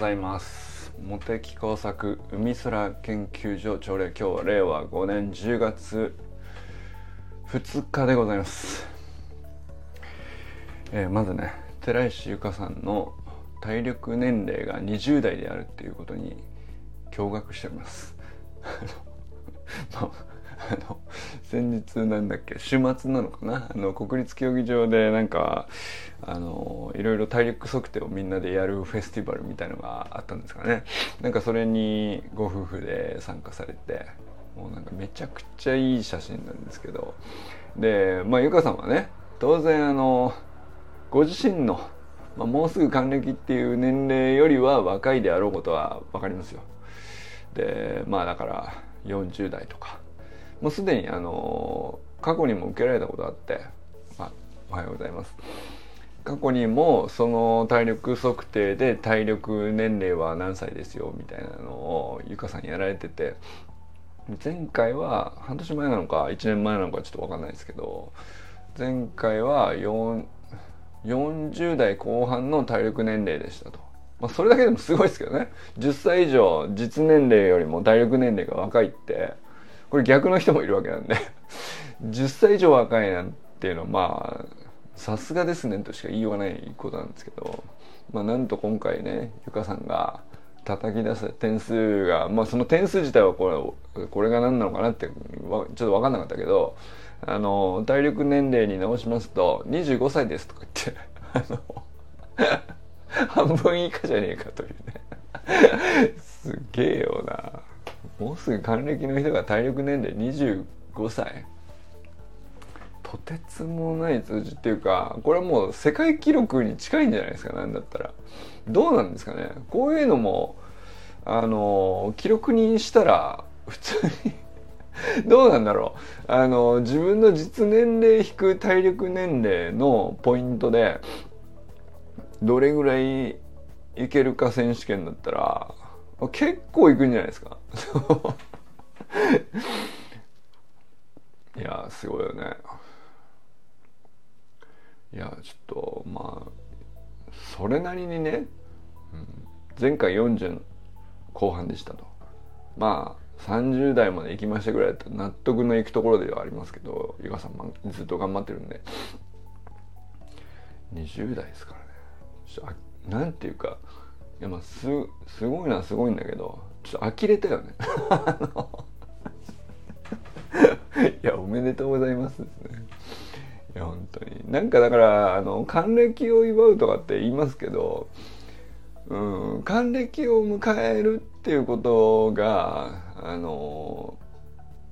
ざいます。茂木工作海空研究所朝礼。今日は令和5年10月2日でございます、えー、まずね寺石由香さんの体力年齢が20代であるっていうことに驚愕しております。まああの先日なんだっけ週末なのかな？あの国立競技場でなんかあのいろいろ体力測定をみんなでやるフェスティバルみたいなのがあったんですかね。なんかそれにご夫婦で参加されてもうなんかめちゃくちゃいい写真なんですけど。でまあゆかさんはね当然あのご自身の、まあ、もうすぐ還暦っていう年齢よりは若いであろうことは分かりますよ。でまあだから40代とかもうすでにあの過去にも受けられたことあって、あ、おはようございます。過去にもその体力測定で体力年齢は何歳ですよみたいなのをゆかさんやられてて前回は半年前なのか1年前なのかちょっと分かんないですけど前回は40代後半の体力年齢でしたと。まあ、それだけでもすごいですけどね。10歳以上実年齢よりも体力年齢が若いって。これ逆の人もいるわけなんで。10歳以上若いなんていうのはまあさすがですねとしか言いようがないことなんですけど、まあ、なんと今回ねゆかさんが叩き出す点数が、まあ、その点数自体はこれこれが何なのかなってちょっと分かんなかったけどあの体力年齢に直しますと25歳ですとか言ってあの 半分以下じゃねえかというね。すげえよな。もうすぐ還暦の人が体力年齢25歳とてつもない数字っていうかこれはもう世界記録に近いんじゃないですかなんだったら。どうなんですかね。こういうのもあの記録にしたら普通に どうなんだろう。あの自分の実年齢引く体力年齢のポイントでどれぐらいいけるか選手権だったら結構いくんじゃないですか。いやすごいよね。いやちょっとまあそれなりにね、うん、前回40後半でしたと。まあ30代まで行きましたぐらいだったら納得のいくところではありますけどゆかさんずっと頑張ってるんで。20代ですからね。なんていうかいやまあすすごいのはすごいんだけどちょっと呆れたよね。いやおめでとうございます。ですねいや本当に。なんかだからあの還暦を祝うとかって言いますけどうん還暦を迎えるっていうことがあの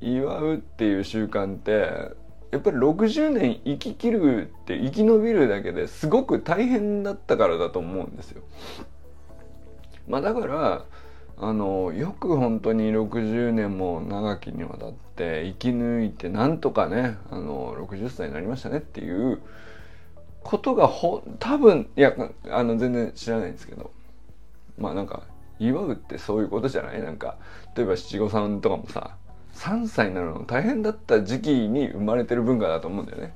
祝うっていう習慣ってやっぱり60年生ききるって生き延びるだけですごく大変だったからだと思うんですよ。まあ、だからあのよく本当に60年も長きにわたって生き抜いてなんとかねあの60歳になりましたねっていうことがほ多分いやあの全然知らないんですけどまあなんか祝うってそういうことじゃない？なんか例えば七五三とかもさ3歳になるの大変だった時期に生まれてる文化だと思うんだよね。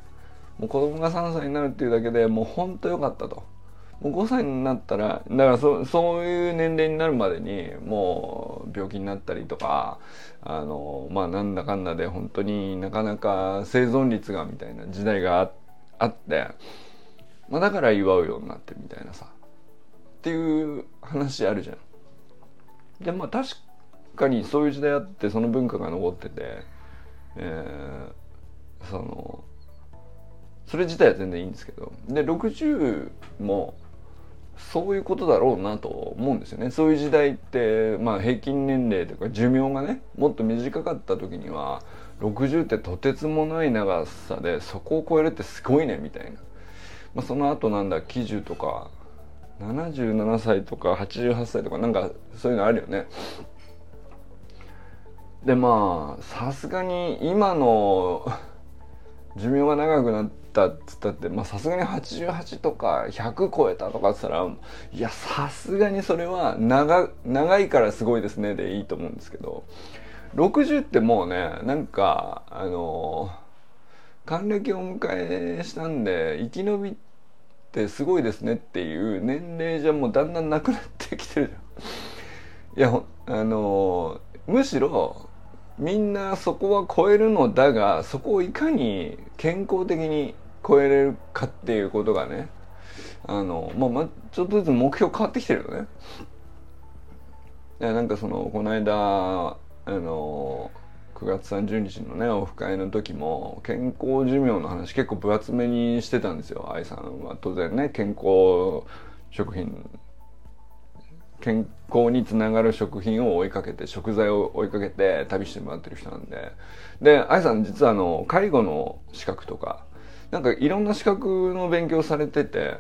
もう子供が3歳になるっていうだけでもうほんとよかったと。もう5歳になったらだからそそういう年齢になるまでにもう病気になったりとかあのまあなんだかんだで本当になかなか生存率がみたいな時代があって、まあ、だから祝うようになってみたいなさっていう話あるじゃん。でまあ確かにそういう時代あってその文化が残ってて、えー、そのそれ自体は全然いいんですけどで60もそういうことだろうなと思うんですよね。そういう時代ってまあ平均年齢とか寿命がねもっと短かった時には60ってとてつもない長さでそこを超えるってすごいねみたいな、まあ、その後なんだ喜寿とか77歳とか88歳とかなんかそういうのあるよね。でまあさすがに今の寿命が長くなったっつったってまさすがに88とか100超えたとかっつったらいやさすがにそれは長長いからすごいですねでいいと思うんですけど60ってもうねなんかあの還暦をお迎えしたんで生き延びてすごいですねっていう年齢じゃもうだんだんなくなってきてるじゃん。いやあのむしろみんなそこは超えるのだがそこをいかに健康的に超えれるかっていうことがねあの、まあ、まちょっとずつ目標変わってきてるよね。なんかそのこの間あの9月30日のねオフ会の時も健康寿命の話結構分厚めにしてたんですよ愛さんは当然ね健康食品健康につながる食品を追いかけて食材を追いかけて旅してもらってる人なんでで愛さん実はあの介護の資格とかなんかいろんな資格の勉強されてて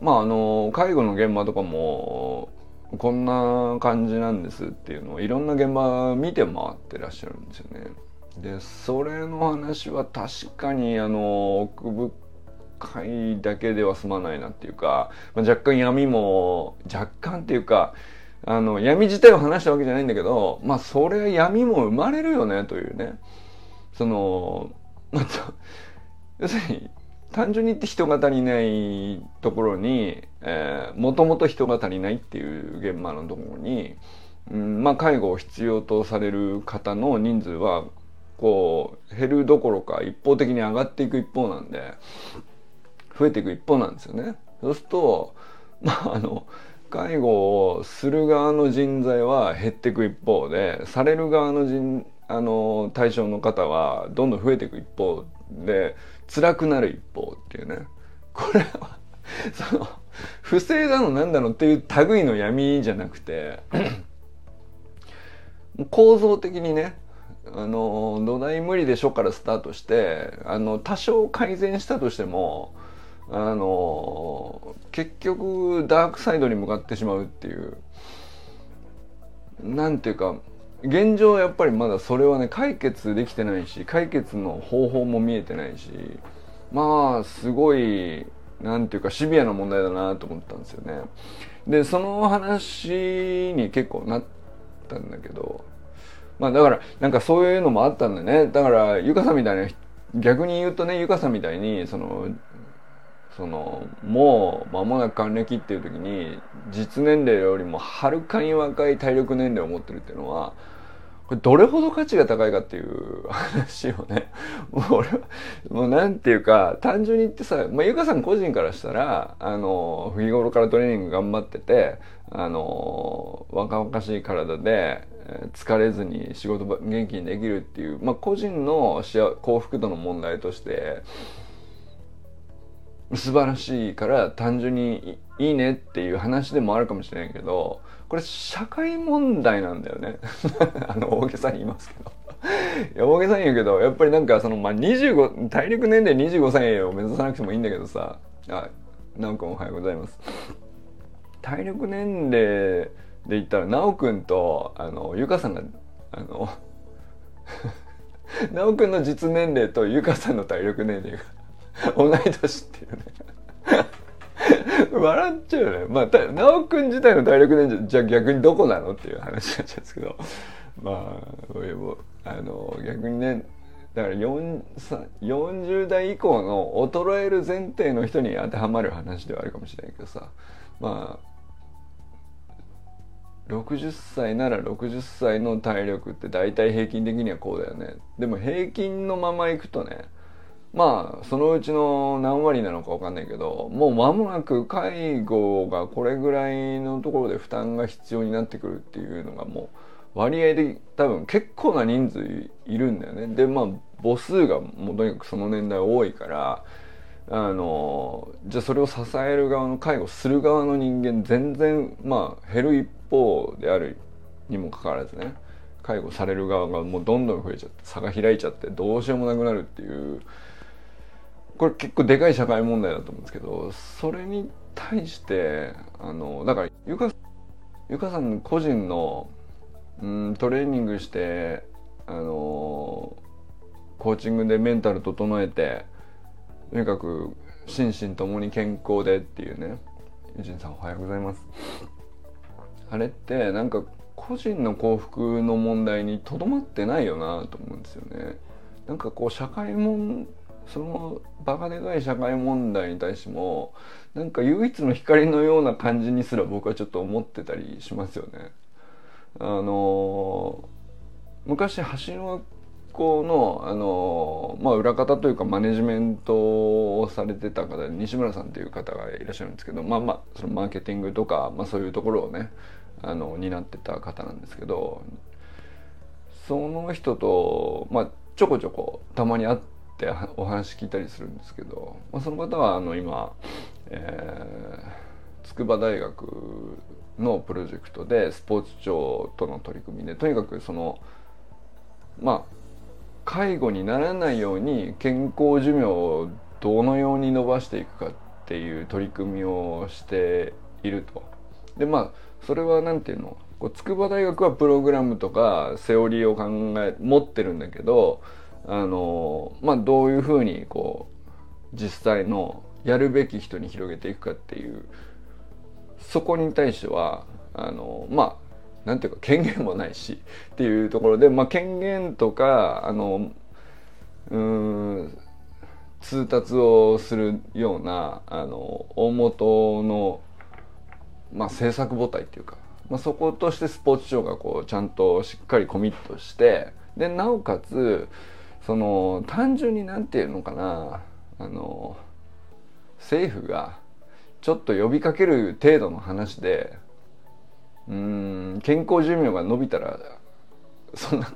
まああの介護の現場とかもこんな感じなんですっていうのをいろんな現場見て回ってらっしゃるんですよね。でそれの話は確かにあの奥深いだけでは済まないなっていうか、まあ、若干闇も若干っていうかあの闇自体を話したわけじゃないんだけどまあそれは闇も生まれるよねというねそのまあ要するに単純に言って人が足りないところに、えー、もともと人が足りないっていう現場のところに、うん、まあ介護を必要とされる方の人数はこう減るどころか一方的に上がっていく一方なんで増えていく一方なんですよね。そうするとまああの介護をする側の人材は減っていく一方でされる側の人あの対象の方はどんどん増えていく一方で辛くなる一方っていうねこれは その不正だのなんだのっていう類の闇じゃなくて構造的にねあの土台無理でしょからスタートしてあの多少改善したとしてもあの結局ダークサイドに向かってしまうっていうなんていうか現状やっぱりまだそれはね解決できてないし解決の方法も見えてないしまあすごいなんていうかシビアな問題だなと思ったんですよね。でその話に結構なったんだけどまあだからなんかそういうのもあったんだねだからゆかさんみたいな逆に言うとねゆかさんみたいにそのそのもう間もなく還暦っていう時に実年齢よりもはるかに若い体力年齢を持ってるっていうのはこれどれほど価値が高いかっていう話をね、もう俺は、もうなんていうか、単純に言ってさ、まあ、ゆかさん個人からしたら、あの、日頃からトレーニング頑張ってて、あの、若々しい体で、疲れずに仕事元気にできるっていう、まあ、個人の幸福度の問題として、素晴らしいから単純にいいねっていう話でもあるかもしれないけど、これ社会問題なんだよね。あの大げさに言いますけど。いや大げさに言うけどやっぱりなんかそのまあ25体力年齢25歳を目指さなくてもいいんだけどさ。あ直くんおはようございます。体力年齢で言ったら直くんとあのゆかさんがあの 直くんの実年齢とゆかさんの体力年齢が 同い年っていうね 笑っちゃうよね。まあ、なおくん自体の体力年齢じゃあ逆にどこなのっていう話になっちゃうんですけど、まあ、あの、逆にね、だから40代以降の衰える前提の人に当てはまる話ではあるかもしれないけどさ、まあ、60歳なら60歳の体力って大体平均的にはこうだよね。でも平均のままいくとね、まあそのうちの何割なのか分かんないけどもう間もなく介護がこれぐらいのところで負担が必要になってくるっていうのがもう割合で多分結構な人数いるんだよね。でまあ母数がもうとにかくその年代多いからあのじゃあそれを支える側の介護する側の人間全然まあ減る一方であるにもかかわらずね介護される側がもうどんどん増えちゃって差が開いちゃってどうしようもなくなるっていうこれ結構でかい社会問題だと思うんですけどそれに対してあのだからゆかゆかさん個人のうんトレーニングしてあのコーチングでメンタル整えてとにかく心身ともに健康でっていうねユジンさんおはようございます。あれってなんか個人の幸福の問題にとどまってないよなと思うんですよね。なんかこう社会問そのバカでかい社会問題に対してもなんか唯一の光のような感じにすら僕はちょっと思ってたりしますよね。あの昔橋の子の、あのまあ、裏方というかマネジメントをされてた方で西村さんっていう方がいらっしゃるんですけどまあまあそのマーケティングとか、まあ、そういうところをねあの担ってた方なんですけどその人と、まあ、ちょこちょこたまに会ってってお話聞いたりするんですけど、まあ、その方はあの今、えー、筑波大学のプロジェクトでスポーツ庁との取り組みでとにかくそのまあ介護にならないように健康寿命をどのように伸ばしていくかっていう取り組みをしていると。でまあそれは何て言うのこう筑波大学はプログラムとかセオリーを考え持ってるんだけどあのまあどういうふうにこう実際のやるべき人に広げていくかっていうそこに対してはあのまあなんていうか権限もないしっていうところで、まあ、権限とかあのうん通達をするようなあの大元の、まあ、政策母体っていうか、まあ、そことしてスポーツ庁がこうちゃんとしっかりコミットしてでなおかつその単純になんていうのかなあの政府がちょっと呼びかける程度の話でうん健康寿命が伸びたらそんな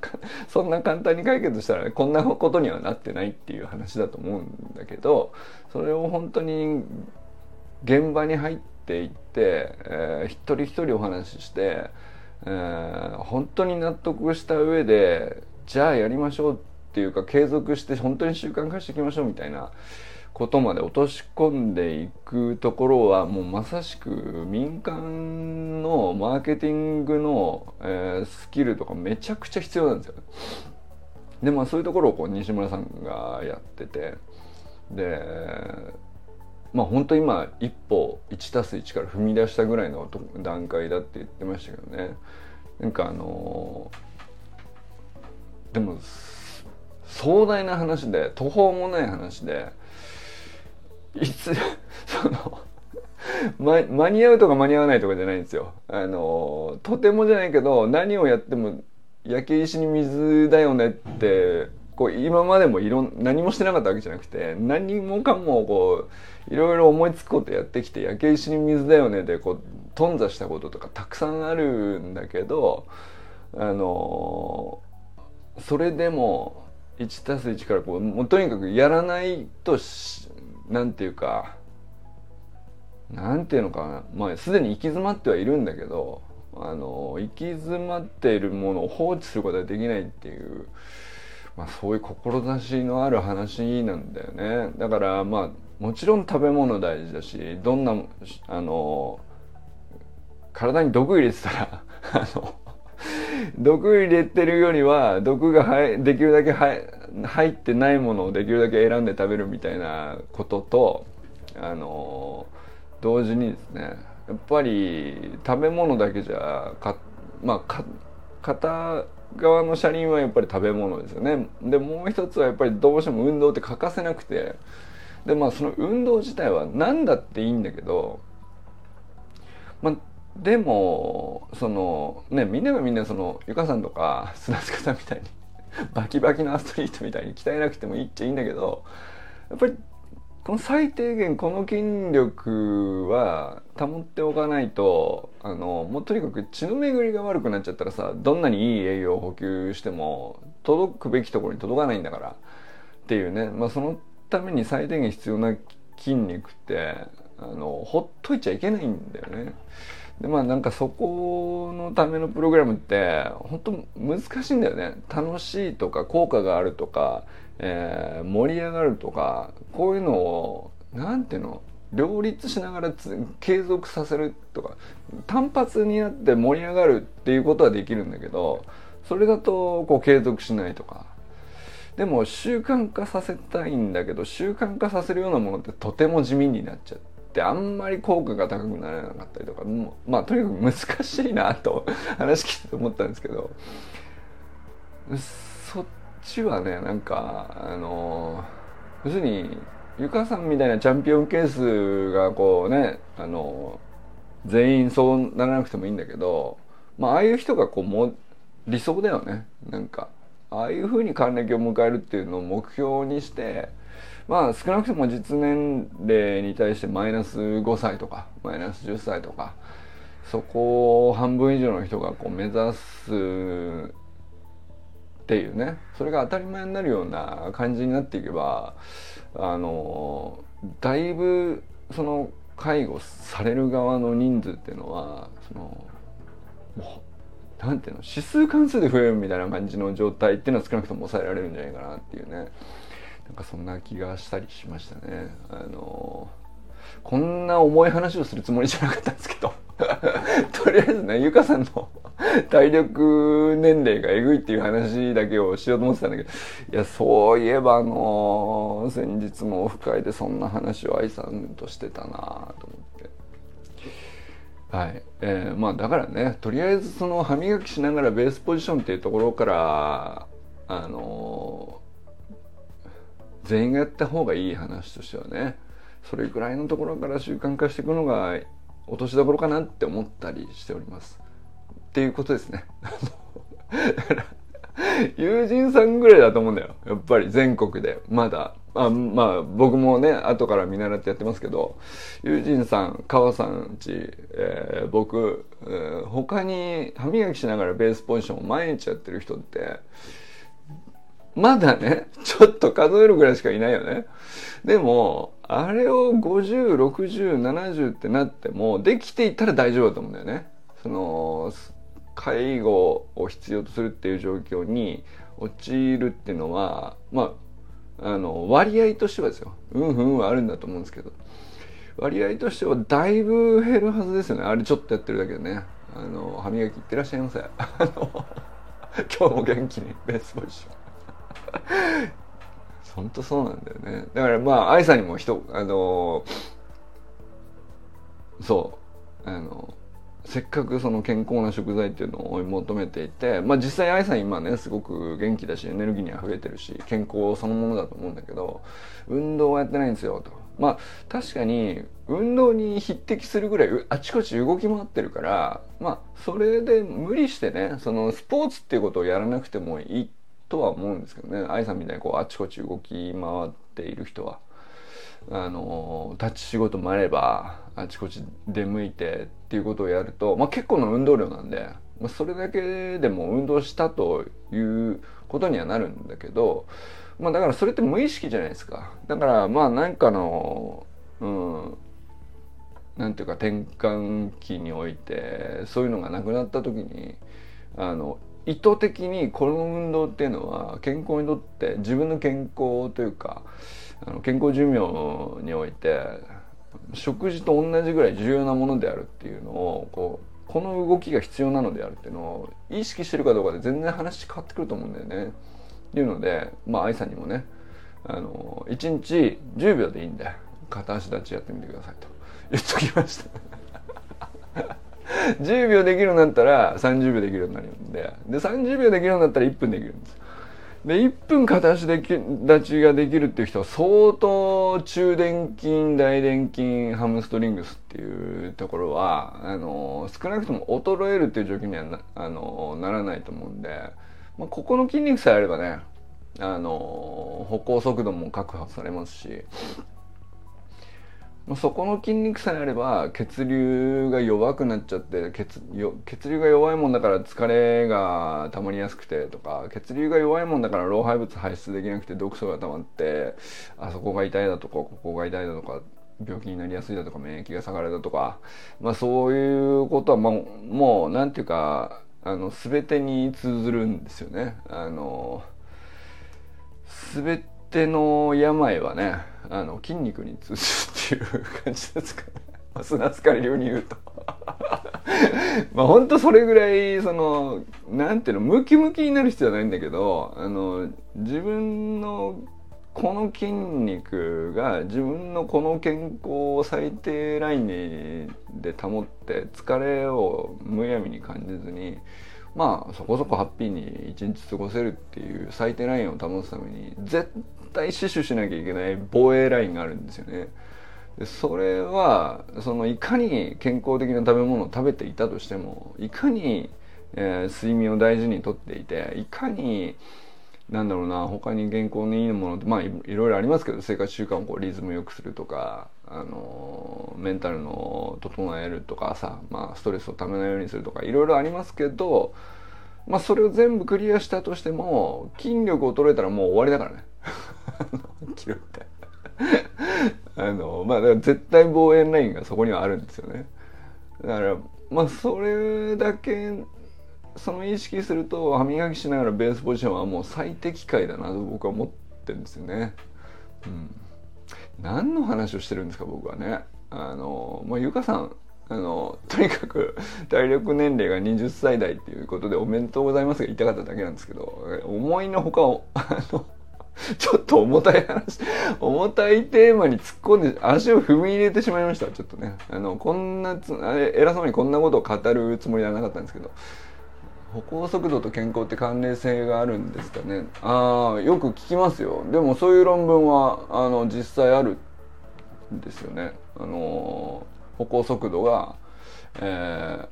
そんな簡単に解決したらこんなことにはなってないっていう話だと思うんだけどそれを本当に現場に入っていって、えー、一人一人お話しして、えー、本当に納得した上でじゃあやりましょうっていうか継続して本当に習慣化していきましょうみたいなことまで落とし込んでいくところはもうまさしく民間のマーケティングの、えー、スキルとかめちゃくちゃ必要なんですよ。でまあそういうところをこう西村さんがやっててでまあ本当今一歩 1+1 から踏み出したぐらいの段階だって言ってましたけどねなんかあのでも壮大な話で途方もない話でいつ そのま、間に合うとか間に合わないとかじゃないんですよ。あのとてもじゃないけど何をやっても焼け石に水だよねってこう今までもいろん何もしてなかったわけじゃなくて何もかもこういろいろ思いつくことやってきて焼け石に水だよねでこう頓挫したこととかたくさんあるんだけどあのそれでも 1+1 からこうもうとにかくやらないとなんていうかなんていうのかな。まあすでに行き詰まってはいるんだけどあの行き詰まっているものを放置することはできないっていう、まあ、そういう志のある話なんだよね。だからまあもちろん食べ物大事だしどんなあの体に毒入れてたら あの 毒入れてるよりは毒ができるだけ入ってないものをできるだけ選んで食べるみたいなこととあの同時にですねやっぱり食べ物だけじゃかまあ片側の車輪はやっぱり食べ物ですよね。でもう一つはやっぱりどうしても運動って欠かせなくてでまあその運動自体は何だっていいんだけどまあでもそのねみんながみんなそのゆかさんとか 砂塚さんみたいにバキバキのアスリートみたいに鍛えなくてもいいっちゃいいんだけどやっぱりこの最低限この筋力は保っておかないとあのもうとにかく血の巡りが悪くなっちゃったらさどんなにいい栄養を補給しても届くべきところに届かないんだからっていうね、まあ、そのために最低限必要な筋肉ってあのほっといちゃいけないんだよね。でまあなんかそこのためのプログラムって本当難しいんだよね楽しいとか効果があるとか、えー、盛り上がるとかこういうのを何ていうの両立しながら継続させるとか単発になって盛り上がるっていうことはできるんだけどそれだとこう継続しないとかでも習慣化させたいんだけど習慣化させるようなものってとても地味になっちゃって。ってあんまり効果が高くならなかったりとかもまあとにかく難しいなと 話聞いて思ったんですけどそっちはねなんかあの要するにゆかさんみたいなチャンピオンケースがこうねあの全員そうならなくてもいいんだけど、まあ、ああいう人がこうも理想だよね。なんかああいうふうに還暦を迎えるっていうのを目標にしてまあ少なくとも実年齢に対してマイナス5歳とかマイナス10歳とかそこを半分以上の人がこう目指すっていうねそれが当たり前になるような感じになっていけばあのだいぶその介護される側の人数っていうのはそのもうなんていうの指数関数で増えるみたいな感じの状態っていうのは少なくとも抑えられるんじゃないかなっていうね。なんかそんな気がしたりしましたね。あのこんな重い話をするつもりじゃなかったんですけど。とりあえずねゆかさんの 体力年齢がえぐいっていう話だけをしようと思ってたんだけど。いやそういえばあの先日もオフ会でそんな話を愛さんとしてたなと思って。はい。えー、まあだからねとりあえずその歯磨きしながらベースポジションっていうところからあの全員がやった方がいい話としてはねそれぐらいのところから習慣化していくのが落としどころかなって思ったりしております。っていうことですね。友人さんぐらいだと思うんだよ。やっぱり全国で。まだ。あまあ僕もね、後から見習ってやってますけど、友人さん、川さんち、えー、僕、えー、他に歯磨きしながらベースポジションを毎日やってる人って、まだね、ちょっと数えるぐらいしかいないよね。でも、あれを50、60、70ってなっても、できていたら大丈夫だと思うんだよね。その、介護を必要とするっていう状況に陥るっていうのは、まあ、あの、割合としてはですよ。うんふんはあるんだと思うんですけど。割合としてはだいぶ減るはずですよね。あれちょっとやってるだけでね。あの、歯磨きいってらっしゃいませ。あの、今日も元気にベースボールしよう。本当そうなんだよね。だからまあ愛さんにも人あのそうあのせっかくその健康な食材っていうのを追い求めていてまあ実際愛さん今ねすごく元気だしエネルギーにあふれてるし健康そのものだと思うんだけど運動はやってないんですよと。まあ確かに運動に匹敵するぐらいあちこち動き回ってるからまあそれで無理してねそのスポーツっていうことをやらなくてもいいとは思うんですけどね。愛さんみたいにこうあちこち動き回っている人はあの立ち仕事もあればあちこち出向いてっていうことをやると、まあ、結構な運動量なんで、まあ、それだけでも運動したということにはなるんだけど、まあ、だからそれって無意識じゃないですか。だからまあ何かのうんなんていうか転換期においてそういうのがなくなった時にあの意図的にこの運動っていうのは健康にとって自分の健康というかあの健康寿命において食事と同じぐらい重要なものであるっていうのをこうこの動きが必要なのであるっていうのを意識してるかどうかで全然話変わってくると思うんだよね。っていうのでまあ愛さんにもねあの1日10秒でいいんで片足立ちやってみてくださいと言っときました 10秒できるようになったら30秒できるようになるんで。で30秒できるようになったら1分できるんです。で1分片足でき立ちができるっていう人は相当中殿筋大殿筋ハムストリングスっていうところはあの少なくとも衰えるっていう状況にはなあのならないと思うんで、まあ、ここの筋肉さえあればねあの歩行速度も確保されますし。そこの筋肉さえあれば血流が弱くなっちゃって血血流が弱いもんだから疲れが溜まりやすくてとか血流が弱いもんだから老廃物排出できなくて毒素が溜まってあそこが痛いだとかここが痛いだとか病気になりやすいだとか免疫が下がるだとか、まあ、そういうことは、まあ、もうなんていうかあの全てに通ずるんですよね。あの全ての病はねあの筋肉に通じるいう感じですかね。砂塚流に言うと まあ本当それぐらいそのなんていうのムキムキになる必要はないんだけどあの自分のこの筋肉が自分のこの健康を最低ラインで保って疲れをむやみに感じずにまあそこそこハッピーに一日過ごせるっていう最低ラインを保つために絶対死守しなきゃいけない防衛ラインがあるんですよね。それはそのいかに健康的な食べ物を食べていたとしてもいかに、えー、睡眠を大事にとっていていかになんだろうな他に健康にいいものってまあいろいろありますけど生活習慣をこうリズムよくするとか、あのメンタルの整えるとかさ、まあ、ストレスをためないようにするとかいろいろありますけど、まあ、それを全部クリアしたとしても筋力を衰えたらもう終わりだからね。記録ってあのまあだから絶対望遠ラインがそこにはあるんですよねだからまあそれだけその意識すると歯磨きしながらベースポジションはもう最適解だなと僕は思ってるんですよね。うん、何の話をしてるんですか僕はね。あのまあゆかさんあのとにかく体力年齢が20歳代っていうことでおめでとうございますが言いたかっただけなんですけど思いのほかあの ちょっと重たい話、重たいテーマに突っ込んで足を踏み入れてしまいました。ちょっとね。あの、こんなつ、偉そうにこんなことを語るつもりはなかったんですけど、歩行速度と健康って関連性があるんですかね。ああ、よく聞きますよ。でもそういう論文は、あの、実際あるんですよね。あの、歩行速度が、え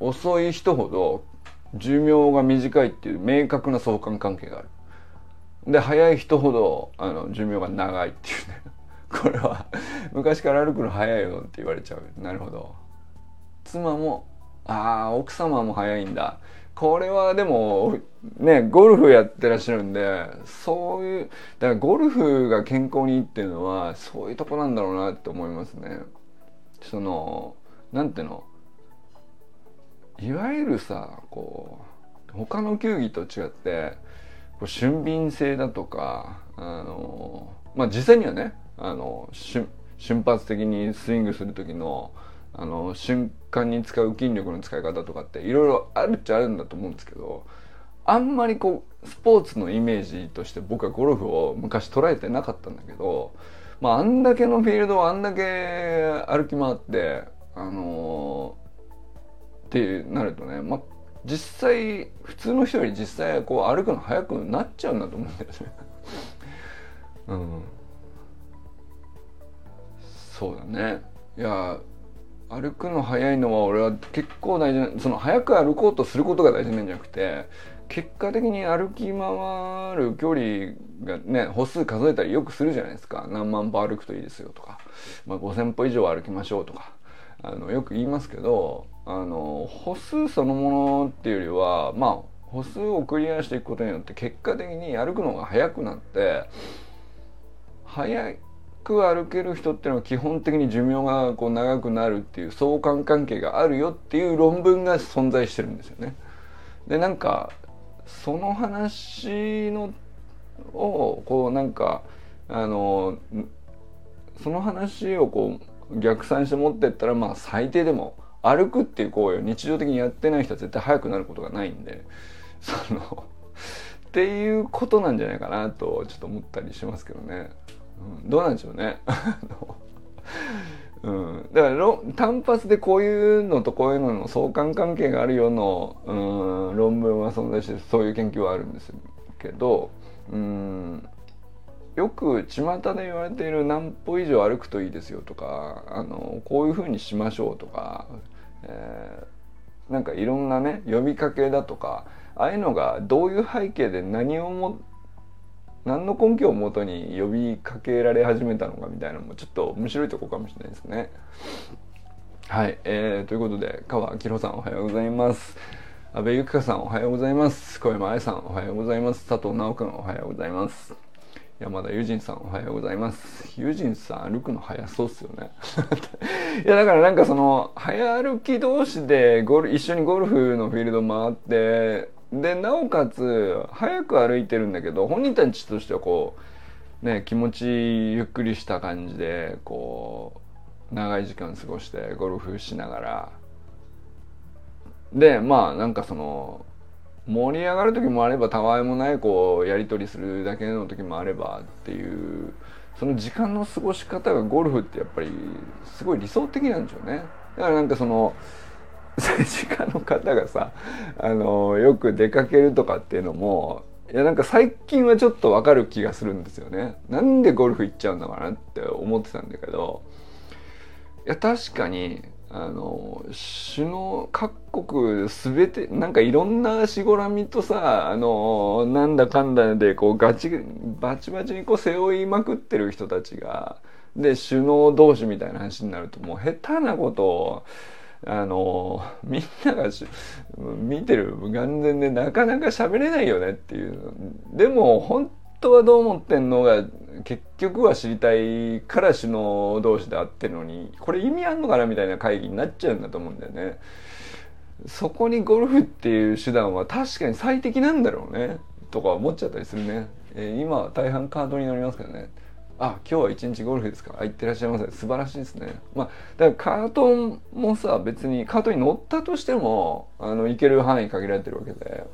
ー、遅い人ほど寿命が短いっていう明確な相関関係がある。で早い人ほどあの寿命が長いっていうね。これは昔から歩くの早いよって言われちゃうなるほど。妻もああ奥様も早いんだ。これはでもねゴルフやってらっしゃるんでそういうだからゴルフが健康にいいっていうのはそういうとこなんだろうなって思いますね。そのなんていうの？いわゆるさこう他の球技と違って俊敏性だとかあのまあ実際にはねあの瞬発的にスイングする時のあの瞬間に使う筋力の使い方とかっていろいろあるっちゃあるんだと思うんですけどあんまりこうスポーツのイメージとして僕はゴルフを昔捉えてなかったんだけど、まあ、あんだけのフィールドをあんだけ歩き回ってあのー、ってなるとね、まあ、実際普通の人より実際こう歩くの速くなっちゃうんだと思うんだよね。うん、そうだね。いや歩くの速いのは俺は結構大事なその速く歩こうとすることが大事なんじゃなくて結果的に歩き回る距離がね歩数数えたりよくするじゃないですか。何万歩歩くといいですよとか、まあ、5,000歩以上歩きましょうとか。あのよく言いますけどあの歩数そのものっていうよりはまあ歩数をクリアしていくことによって結果的に歩くのが速くなって速く歩ける人っていうのは基本的に寿命がこう長くなるっていう相関関係があるよっていう論文が存在してるんですよね。でなんかその話のをこうなんかあのその話をこう逆算して持ってったらまあ最低でも歩くっていう行為を日常的にやってない人は絶対速くなることがないんでそのっていうことなんじゃないかなとちょっと思ったりしますけどね、うん、どうなんでしょうね。うん、だから単発でこういうのとこういうのの相関関係があるような、うん、論文は存在してそういう研究はあるんですけど、うん、よく巷で言われている何歩以上歩くといいですよとかあのこういうふうにしましょうとかえー、なんかいろんなね呼びかけだとかああいうのがどういう背景で何をも何の根拠をもとに呼びかけられ始めたのかみたいなのもちょっと面白いとこかもしれないですね。はい、えー、ということで川明宏さんおはようございます。安倍由紀香さんおはようございます。小山愛さんおはようございます。佐藤直君おはようございます。山田友人さんおはようございます。友人さん歩くの早そうっすよね。いやだからなんかその早歩き同士でゴル一緒にゴルフのフィールド回ってでなおかつ早く歩いてるんだけど本人たちとしてはこうね気持ちゆっくりした感じでこう長い時間過ごしてゴルフしながら。でまあなんかその盛り上がる時もあればたわいもないこうやり取りするだけの時もあればっていうその時間の過ごし方がゴルフってやっぱりすごい理想的なんでしょうね。だからなんかその政治家の方がさあのよく出かけるとかっていうのもいやなんか最近はちょっとわかる気がするんですよねなんでゴルフ行っちゃうんだかなって思ってたんだけどいや確かにあの首脳各国全てなんかいろんなしごらみとさあのなんだかんだでこうガチバチバチにこう背負いまくってる人たちがで首脳同士みたいな話になるともう下手なことをあのみんながし見てる眼前でなかなか喋れないよねっていう。でも本当はどう思ってんのが結局は知りたいから首脳同士で会ってるのにこれ意味あんのかなみたいな会議になっちゃうんだと思うんだよね。そこにゴルフっていう手段は確かに最適なんだろうねとか思っちゃったりするね。えー、今大半カードに乗りますけどね。あ今日は一日ゴルフですかあ行ってらっしゃいませ素晴らしいですねまあだからカートもさ別にカートに乗ったとしてもあの行ける範囲限られてるわけで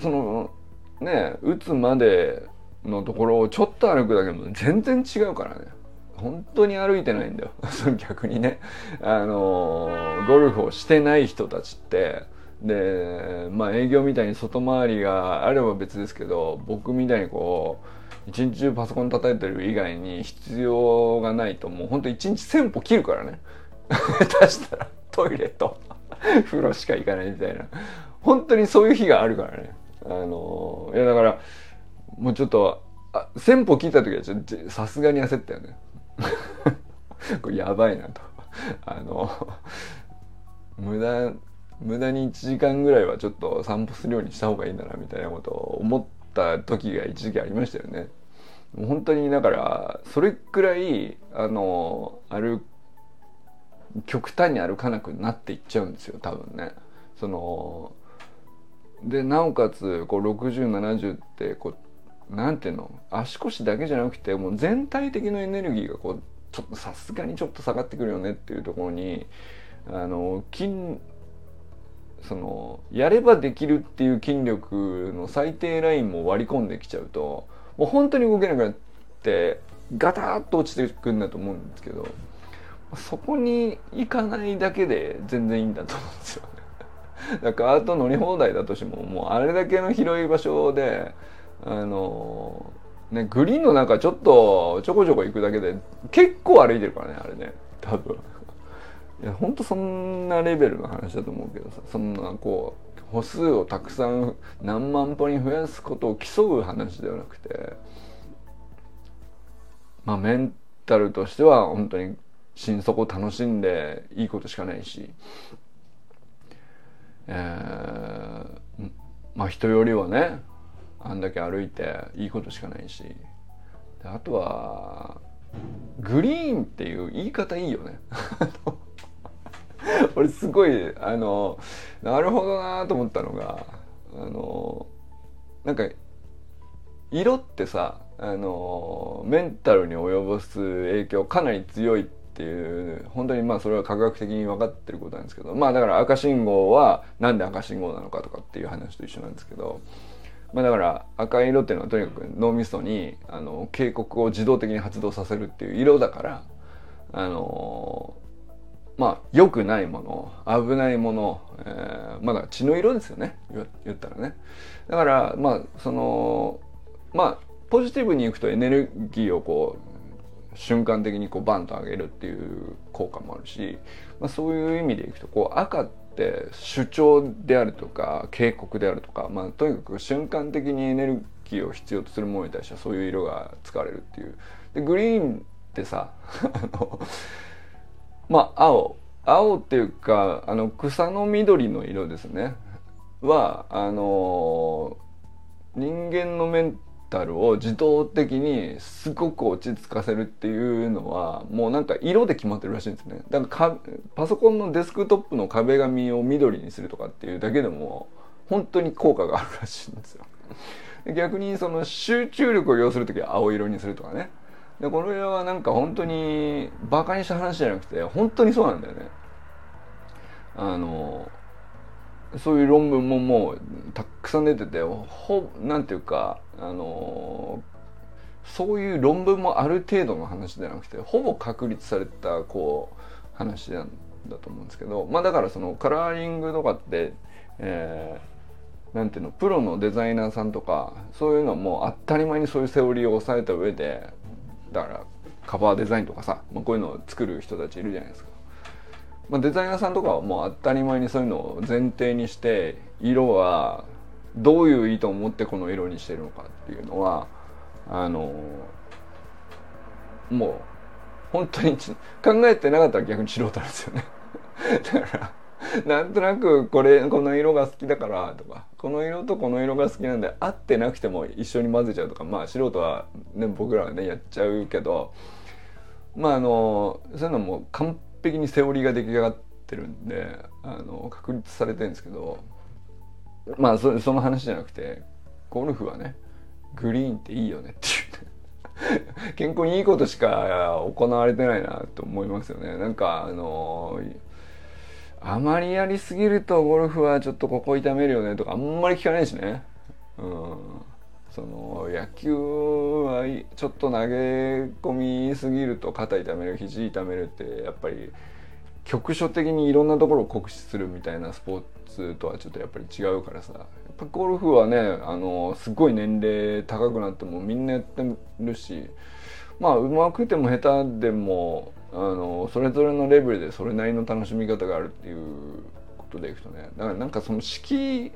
そのね打つまでのところをちょっと歩くだけでも全然違うからね。本当に歩いてないんだよ。逆にね。あのゴルフをしてない人たちって。でまあ営業みたいに外回りがあれば別ですけど僕みたいにこう一日中パソコン叩いてる以外に必要がないともうほんと一日1,000歩切るからね。下手したらトイレと風呂しか行かないみたいな。本当にそういう日があるからね。あのいやだからもうちょっとあ1,000歩切った時はちょっとさすがに焦ったよね これやばいなとあの無駄無駄に1時間ぐらいはちょっと散歩するようにした方がいいんだなみたいなことを思った時が一時期ありましたよね。もう本当にだからそれくらいあの歩極端に歩かなくなっていっちゃうんですよ多分ね。そのでなおかつこう6070ってこうなんていうの？足腰だけじゃなくてもう全体的なエネルギーがこうちょっとさすがにちょっと下がってくるよねっていうところにあの筋そのやればできるっていう筋力の最低ラインも割り込んできちゃうともう本当に動けなくなってガタッと落ちてくんだと思うんですけどそこに行かないだけで全然いいんだと思うんですよね。だからカート乗り放題だとしてももうあれだけの広い場所であのねグリーンの中ちょっとちょこちょこ行くだけで結構歩いてるからねあれね多分。いやほんとそんなレベルの話だと思うけどさそんなこう歩数をたくさん何万歩に増やすことを競う話ではなくてまあメンタルとしては本当に心底楽しんでいいことしかないし、えー、まあ人よりはねあんだけ歩いていいことしかないし。あとはグリーンっていう言い方いいよね。俺すごいあのなるほどなと思ったのがあのなんか色ってさあのメンタルに及ぼす影響かなり強いってていう本当にまあそれは科学的に分かってることなんですけどまあだから赤信号はなんで赤信号なのかとかっていう話と一緒なんですけど。まあ、だから赤い色っていうのはとにかく脳みそにあの警告を自動的に発動させるっていう色だからあのまあ良くないもの危ないもの、えー、まだ血の色ですよね言ったらねだからまあそのまあポジティブにいくとエネルギーをこう瞬間的にこうバンと上げるっていう効果もあるし、まあ、そういう意味でいくとこう赤って主張であるとか警告であるとか、まあ、とにかく瞬間的にエネルギーを必要とするものに対してはそういう色が使われるっていう。でグリーンってさ あのまあ青。青っていうかあの草の緑の色ですね。はあの人間のメンタルを自動的にすごく落ち着かせるっていうのはもうなんか色で決まってるらしいんですね。だからパソコンのデスクトップの壁紙を緑にするとかっていうだけでも本当に効果があるらしいんですよ。逆にその集中力を要する時は青色にするとかね。でこれはなんか本当にバカにした話じゃなくて本当にそうなんだよね。あのそういう論文ももうたくさん出ててほなんていうかあのそういう論文もある程度の話じゃなくてほぼ確立されたこう話なんだと思うんですけどまあだからそのカラーリングとかって、えなんていうのプロのデザイナーさんとかそういうのはもう当たり前にそういうセオリーを抑えた上でだからカバーデザインとかさ、まあ、こういうのを作る人たちいるじゃないですか。まあ、デザイナーさんとかはもう当たり前にそういうのを前提にして色はどういう意図を持ってこの色にしてるのかっていうのはあのもう本当に考えてなかったら逆に素人なんですよね。だからなんとなくこれこの色が好きだからとかこの色とこの色が好きなんで合ってなくても一緒に混ぜちゃうとかまあ素人はね僕らはねやっちゃうけどまああのそういうのも完璧にセオリーが出来上がってるんであの確立されてるんですけどまあそその話じゃなくてゴルフはねグリーンっていいよねっていう 健康にいいことしか行われてないなと思いますよね。なんかあのあまりやりすぎるとゴルフはちょっとここ痛めるよねとかあんまり聞かないしね。うん。その野球はちょっと投げ込みすぎると肩痛める肘痛めるってやっぱり局所的にいろんなところを酷使するみたいなスポーツとはちょっとやっぱり違うからさ。やっぱゴルフはねあのすごい年齢高くなってもみんなやってるしまあうまくても下手でもあのそれぞれのレベルでそれなりの楽しみ方があるっていうことでいくとねだからなんかその敷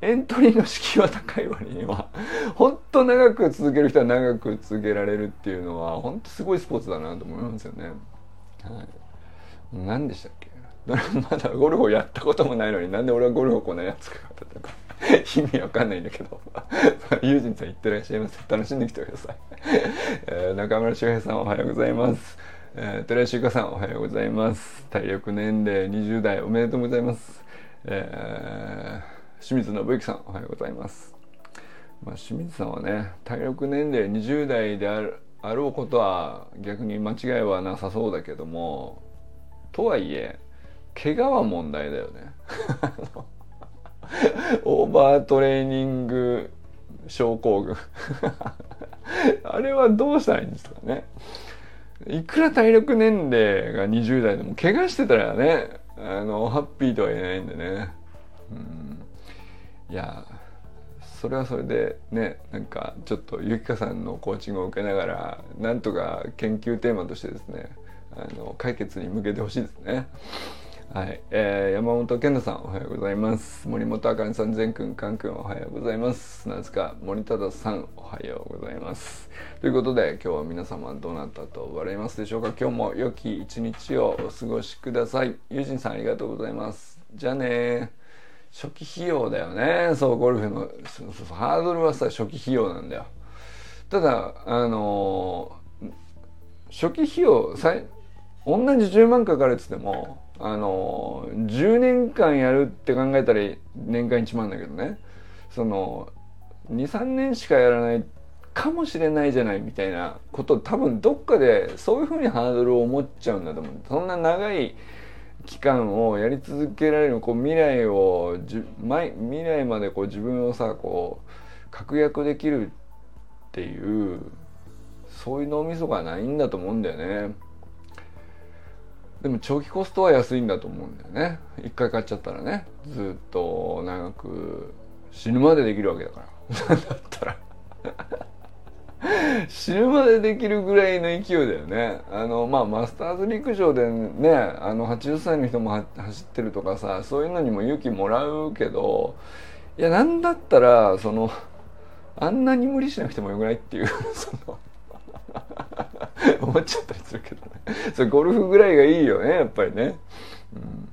エントリーの敷居は高い割には 本当長く続ける人は長く続けられるっていうのは本当すごいスポーツだなと思いますよね。はい。何でしたっけ？まだゴルフをやったこともないのになんで俺はゴルフをこんなやつかとか。意味わかんないんだけど。ユージンさんいってらっしゃいませ楽しんできてください、えー、中村修平さんおはようございます。えー、寺井修香さんおはようございます。体力年齢20代おめでとうございます、えー、清水信之さんおはようございます。まあ、清水さんはね体力年齢20代であるあろうことは逆に間違いはなさそうだけどもとはいえ怪我は問題だよね。オーバートレーニング症候群。あれはどうしたらいいんですかね。いくら体力年齢が20代でも怪我してたらねあのハッピーとは言えないんでね。うん。いやそれはそれでねなんかちょっとゆきかさんのコーチングを受けながらなんとか研究テーマとしてですねあの解決に向けてほしいですね。はい、えー、山本健太さんおはようございます。森本あかねさん善くんかんくんおはようございます。なぜか森忠さんおはようございます。ということで今日は皆様どうなったと笑いますでしょうか？今日も良き一日をお過ごしください。友人さんありがとうございます。じゃあね初期費用だよね。そうゴルフのハードルはさ初期費用なんだよ。ただあのー、初期費用同じ10万かかるっつってもあの10年間やるって考えたら年間1万だけどね。その23年しかやらないかもしれないじゃないみたいなこと多分どっかでそういうふうにハードルを持っちゃうんだと思う。そんな長い期間をやり続けられるこう未来をじ未来までこう自分をさこう確約できるっていうそういう脳みそがないんだと思うんだよね。でも長期コストは安いんだと思うんだよね。一回買っちゃったらね。ずっと長く死ぬまでできるわけだから。だったら。死ぬまでできるぐらいの勢いだよね。あのまあマスターズ陸上でねあの80歳の人も走ってるとかさそういうのにも勇気もらうけどいやなんだったらそのあんなに無理しなくてもよくないっていう その思っちゃったりするけどね。それゴルフぐらいがいいよねやっぱりね、うん、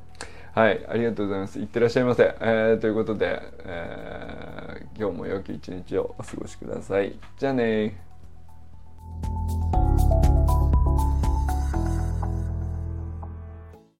はい、ありがとうございます。いってらっしゃいませ。えー、ということで、えー、今日も良き一日をお過ごしください。じゃあね